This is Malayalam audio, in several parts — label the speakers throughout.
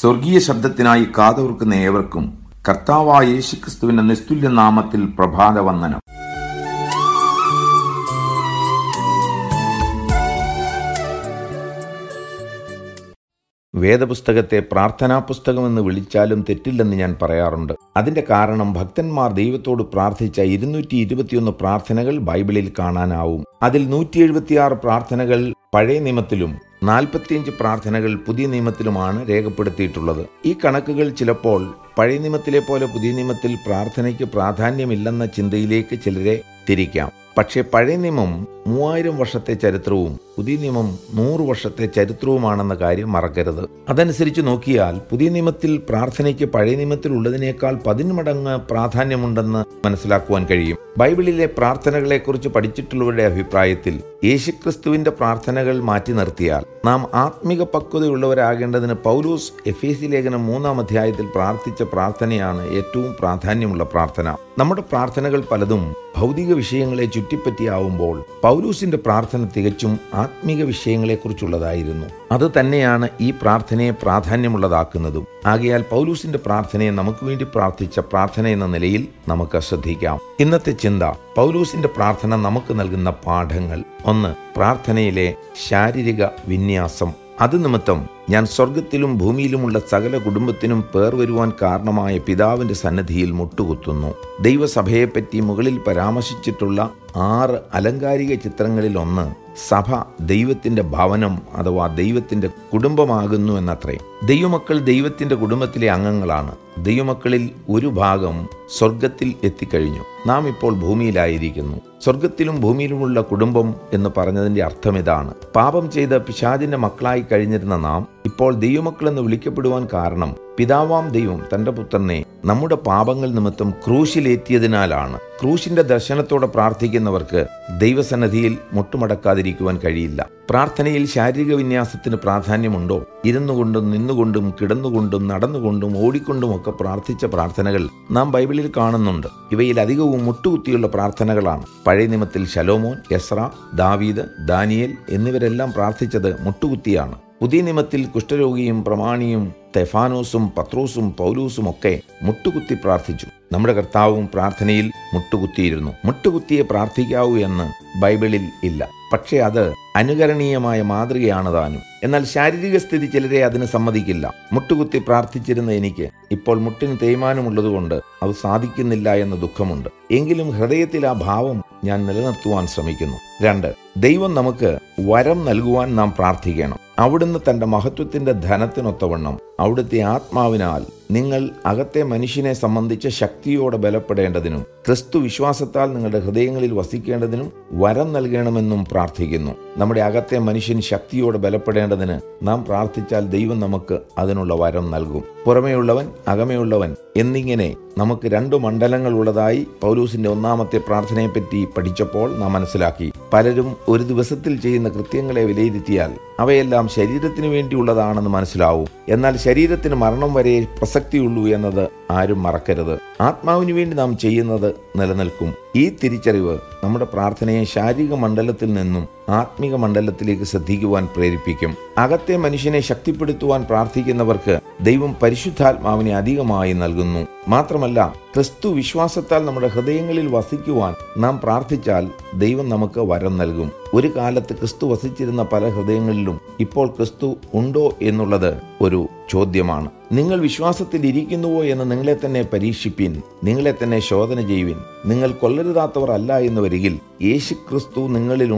Speaker 1: സ്വർഗീയ ശബ്ദത്തിനായി കാതോർക്കുന്ന ഏവർക്കും കർത്താവായ യേശുക്രിസ്തുവിന്റെ നിസ്തുല്യ നാമത്തിൽ പ്രഭാത വന്ദനം
Speaker 2: വേദപുസ്തകത്തെ പ്രാർത്ഥനാ പുസ്തകമെന്ന് വിളിച്ചാലും തെറ്റില്ലെന്ന് ഞാൻ പറയാറുണ്ട് അതിൻ്റെ കാരണം ഭക്തന്മാർ ദൈവത്തോട് പ്രാർത്ഥിച്ച ഇരുന്നൂറ്റി ഇരുപത്തിയൊന്ന് പ്രാർത്ഥനകൾ ബൈബിളിൽ കാണാനാവും അതിൽ നൂറ്റി എഴുപത്തിയാറ് പ്രാർത്ഥനകൾ പഴയ നിയമത്തിലും നാൽപ്പത്തിയഞ്ച് പ്രാർത്ഥനകൾ പുതിയ നിയമത്തിലുമാണ് രേഖപ്പെടുത്തിയിട്ടുള്ളത് ഈ കണക്കുകൾ ചിലപ്പോൾ പഴയ നിയമത്തിലെ പോലെ പുതിയ നിയമത്തിൽ പ്രാർത്ഥനയ്ക്ക് പ്രാധാന്യമില്ലെന്ന ചിന്തയിലേക്ക് ചിലരെ തിരിക്കാം പക്ഷേ പഴയ നിയമം മൂവായിരം വർഷത്തെ ചരിത്രവും പുതിയ നിയമം നൂറ് വർഷത്തെ ചരിത്രവുമാണെന്ന കാര്യം മറക്കരുത് അതനുസരിച്ച് നോക്കിയാൽ പുതിയ നിയമത്തിൽ പ്രാർത്ഥനയ്ക്ക് പഴയ ഉള്ളതിനേക്കാൾ പതിന്മടങ്ങ് പ്രാധാന്യമുണ്ടെന്ന് മനസ്സിലാക്കുവാൻ കഴിയും ബൈബിളിലെ പ്രാർത്ഥനകളെക്കുറിച്ച് പഠിച്ചിട്ടുള്ളവരുടെ അഭിപ്രായത്തിൽ യേശുക്രിസ്തുവിന്റെ പ്രാർത്ഥനകൾ മാറ്റി നിർത്തിയാൽ നാം ആത്മിക പക്വതയുള്ളവരാകേണ്ടതിന് പൗലൂസ് സി ലേഖനം മൂന്നാം അധ്യായത്തിൽ പ്രാർത്ഥിച്ച പ്രാർത്ഥനയാണ് ഏറ്റവും പ്രാധാന്യമുള്ള പ്രാർത്ഥന നമ്മുടെ പ്രാർത്ഥനകൾ പലതും ഭൗതിക വിഷയങ്ങളെ ചുറ്റിപ്പറ്റിയാവുമ്പോൾ പൗലൂസിന്റെ പ്രാർത്ഥന തികച്ചും ആത്മീക വിഷയങ്ങളെക്കുറിച്ചുള്ളതായിരുന്നു അത് തന്നെയാണ് ഈ പ്രാർത്ഥനയെ പ്രാധാന്യമുള്ളതാക്കുന്നതും ആകയാൽ പൗലൂസിന്റെ പ്രാർത്ഥനയെ നമുക്ക് വേണ്ടി പ്രാർത്ഥിച്ച പ്രാർത്ഥന എന്ന നിലയിൽ നമുക്ക് ശ്രദ്ധിക്കാം ഇന്നത്തെ ചിന്ത പൗലൂസിന്റെ പ്രാർത്ഥന നമുക്ക് നൽകുന്ന പാഠങ്ങൾ ഒന്ന് പ്രാർത്ഥനയിലെ ശാരീരിക വിന്യാസം അത് നിമിത്തം ഞാൻ സ്വർഗത്തിലും ഭൂമിയിലുമുള്ള സകല കുടുംബത്തിനും പേർ വരുവാൻ കാരണമായ പിതാവിൻ്റെ സന്നദ്ധിയിൽ മുട്ടുകുത്തുന്നു ദൈവസഭയെപ്പറ്റി മുകളിൽ പരാമർശിച്ചിട്ടുള്ള ആറ് അലങ്കാരിക ചിത്രങ്ങളിൽ ഒന്ന് സഭ ദൈവത്തിൻ്റെ ഭവനം അഥവാ ദൈവത്തിൻ്റെ കുടുംബമാകുന്നു എന്നത്രേ ദൈവമക്കൾ ദൈവത്തിൻ്റെ കുടുംബത്തിലെ അംഗങ്ങളാണ് ദൈവമക്കളിൽ ഒരു ഭാഗം സ്വർഗത്തിൽ എത്തിക്കഴിഞ്ഞു നാം ഇപ്പോൾ ഭൂമിയിലായിരിക്കുന്നു സ്വർഗത്തിലും ഭൂമിയിലുമുള്ള കുടുംബം എന്ന് പറഞ്ഞതിൻ്റെ അർത്ഥം ഇതാണ് പാപം ചെയ്ത പിശാചിൻ്റെ മക്കളായി കഴിഞ്ഞിരുന്ന നാം ഇപ്പോൾ ദൈവമക്കളെന്ന് വിളിക്കപ്പെടുവാൻ കാരണം പിതാവാം ദൈവം തൻ്റെ പുത്രനെ നമ്മുടെ പാപങ്ങൾ നിമിത്തം ക്രൂശിലേറ്റിയതിനാലാണ് ക്രൂശിന്റെ ദർശനത്തോടെ പ്രാർത്ഥിക്കുന്നവർക്ക് ദൈവസന്നധിയിൽ മുട്ടുമടക്കാതിരിക്കുവാൻ കഴിയില്ല പ്രാർത്ഥനയിൽ ശാരീരിക വിന്യാസത്തിന് പ്രാധാന്യമുണ്ടോ ഇരുന്നുകൊണ്ടും നിന്നുകൊണ്ടും കിടന്നുകൊണ്ടും നടന്നുകൊണ്ടും ഒക്കെ പ്രാർത്ഥിച്ച പ്രാർത്ഥനകൾ നാം ബൈബിളിൽ കാണുന്നുണ്ട് ഇവയിൽ അധികവും മുട്ടുകുത്തിയുള്ള പ്രാർത്ഥനകളാണ് പഴയ നിമത്തിൽ ശലോമോൻ എസ്ര ദാവീദ് ദാനിയേൽ എന്നിവരെല്ലാം പ്രാർത്ഥിച്ചത് മുട്ടുകുത്തിയാണ് പുതിയ നിമത്തിൽ കുഷ്ഠരോഗിയും പ്രമാണിയും സ്തെഫാനോസും പത്രോസും പൗലൂസും ഒക്കെ മുട്ടുകുത്തി പ്രാർത്ഥിച്ചു നമ്മുടെ കർത്താവും പ്രാർത്ഥനയിൽ മുട്ടുകുത്തിയിരുന്നു മുട്ടുകുത്തിയെ പ്രാർത്ഥിക്കാവൂ എന്ന് ബൈബിളിൽ ഇല്ല പക്ഷേ അത് അനുകരണീയമായ മാതൃകയാണ് താനും എന്നാൽ ശാരീരിക സ്ഥിതി ചിലരെ അതിന് സമ്മതിക്കില്ല മുട്ടുകുത്തി പ്രാർത്ഥിച്ചിരുന്ന എനിക്ക് ഇപ്പോൾ മുട്ടിന് തേയ്മാനമുള്ളതുകൊണ്ട് അത് സാധിക്കുന്നില്ല എന്ന ദുഃഖമുണ്ട് എങ്കിലും ഹൃദയത്തിൽ ആ ഭാവം ഞാൻ നിലനിർത്തുവാൻ ശ്രമിക്കുന്നു രണ്ട് ദൈവം നമുക്ക് വരം നൽകുവാൻ നാം പ്രാർത്ഥിക്കണം അവിടുന്ന് തന്റെ മഹത്വത്തിന്റെ ധനത്തിനൊത്തവണ്ണം അവിടുത്തെ ആത്മാവിനാൽ നിങ്ങൾ അകത്തെ മനുഷ്യനെ സംബന്ധിച്ച ശക്തിയോടെ ബലപ്പെടേണ്ടതിനും ക്രിസ്തു വിശ്വാസത്താൽ നിങ്ങളുടെ ഹൃദയങ്ങളിൽ വസിക്കേണ്ടതിനും വരം നൽകണമെന്നും പ്രാർത്ഥിക്കുന്നു നമ്മുടെ അകത്തെ മനുഷ്യൻ ശക്തിയോടെ ബലപ്പെടേണ്ടതിന് നാം പ്രാർത്ഥിച്ചാൽ ദൈവം നമുക്ക് അതിനുള്ള വരം നൽകും പുറമേയുള്ളവൻ അകമേയുള്ളവൻ എന്നിങ്ങനെ നമുക്ക് രണ്ട് മണ്ഡലങ്ങൾ ഉള്ളതായി പൗലൂസിന്റെ ഒന്നാമത്തെ പ്രാർത്ഥനയെപ്പറ്റി പഠിച്ചപ്പോൾ നാം മനസ്സിലാക്കി പലരും ഒരു ദിവസത്തിൽ ചെയ്യുന്ന കൃത്യങ്ങളെ വിലയിരുത്തിയാൽ അവയെല്ലാം ശരീരത്തിന് വേണ്ടിയുള്ളതാണെന്ന് മനസ്സിലാവും എന്നാൽ ശരീരത്തിന് മരണം വരെ പ്രസക്തിയുള്ളൂ എന്നത് ആരും മറക്കരുത് ആത്മാവിന് വേണ്ടി നാം ചെയ്യുന്നത് നിലനിൽക്കും ഈ തിരിച്ചറിവ് നമ്മുടെ പ്രാർത്ഥനയെ ശാരീരിക മണ്ഡലത്തിൽ നിന്നും ആത്മിക മണ്ഡലത്തിലേക്ക് ശ്രദ്ധിക്കുവാൻ പ്രേരിപ്പിക്കും അകത്തെ മനുഷ്യനെ ശക്തിപ്പെടുത്തുവാൻ പ്രാർത്ഥിക്കുന്നവർക്ക് ദൈവം പരിശുദ്ധാത്മാവിനെ അധികമായി നൽകുന്നു മാത്രമല്ല ക്രിസ്തു വിശ്വാസത്താൽ നമ്മുടെ ഹൃദയങ്ങളിൽ വസിക്കുവാൻ നാം പ്രാർത്ഥിച്ചാൽ ദൈവം നമുക്ക് വരം നൽകും ഒരു കാലത്ത് ക്രിസ്തു വസിച്ചിരുന്ന പല ഹൃദയങ്ങളിലും ഇപ്പോൾ ക്രിസ്തു ഉണ്ടോ എന്നുള്ളത് ഒരു ചോദ്യമാണ് നിങ്ങൾ വിശ്വാസത്തിൽ ഇരിക്കുന്നുവോ എന്ന് നിങ്ങളെ തന്നെ പരീക്ഷിപ്പിൻ നിങ്ങളെ തന്നെ ശോധന ചെയ്യുവിൻ നിങ്ങൾ കൊല്ലരുതാത്തവർ അല്ല എന്ന് വരികിൽ യേശു ക്രിസ്തു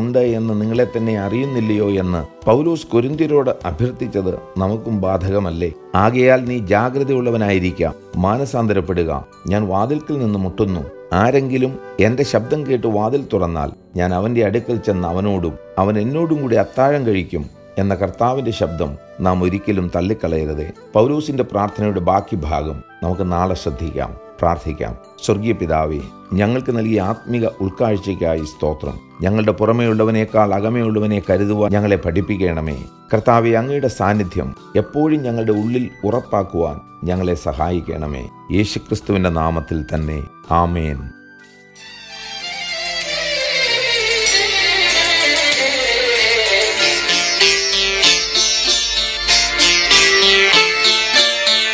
Speaker 2: ഉണ്ട് എന്ന് നിങ്ങളെ തന്നെ അറിയുന്നില്ലയോ എന്ന് പൗലോസ് കൊരിന്തിരോട് അഭ്യർത്ഥിച്ചത് നമുക്കും ബാധകമല്ലേ ആകയാൽ നീ ജാഗ്രതയുള്ളവനായിരിക്കാം മാനസാന്തരപ്പെടുക ഞാൻ വാതിൽക്കിൽ നിന്ന് മുട്ടുന്നു ആരെങ്കിലും എന്റെ ശബ്ദം കേട്ട് വാതിൽ തുറന്നാൽ ഞാൻ അവന്റെ അടുക്കൽ ചെന്ന് അവനോടും അവൻ എന്നോടും കൂടി അത്താഴം കഴിക്കും എന്ന കർത്താവിന്റെ ശബ്ദം നാം ഒരിക്കലും തള്ളിക്കളയരുതേ പൗരൂസിന്റെ പ്രാർത്ഥനയുടെ ബാക്കി ഭാഗം നമുക്ക് നാളെ ശ്രദ്ധിക്കാം പ്രാർത്ഥിക്കാം സ്വർഗീയ പിതാവേ ഞങ്ങൾക്ക് നൽകിയ ആത്മിക ഉൾക്കാഴ്ചയ്ക്കായി സ്തോത്രം ഞങ്ങളുടെ പുറമെയുള്ളവനേക്കാൾ അകമയുള്ളവനെ കരുതുവാൻ ഞങ്ങളെ പഠിപ്പിക്കണമേ കർത്താവെ അങ്ങയുടെ സാന്നിധ്യം എപ്പോഴും ഞങ്ങളുടെ ഉള്ളിൽ ഉറപ്പാക്കുവാൻ ഞങ്ങളെ സഹായിക്കണമേ യേശുക്രിസ്തുവിന്റെ നാമത്തിൽ തന്നെ ആമേൻ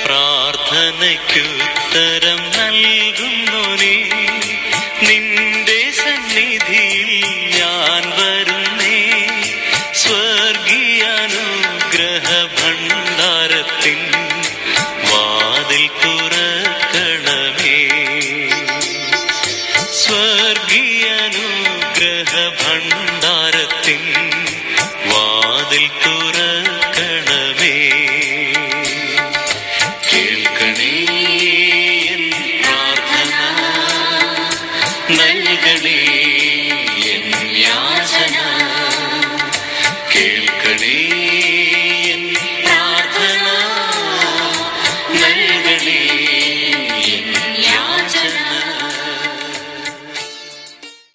Speaker 2: പ്രാർത്ഥനയ്ക്കുത്തരം ഞാൻ വരുന്നേ സ്വർഗീയ അനുഗ്രഹ ഭണ്ഡാരത്തിൻ വാതിൽ തുറക്കണമേ സ്വർഗീയ അനുഗ്രഹ Anthony.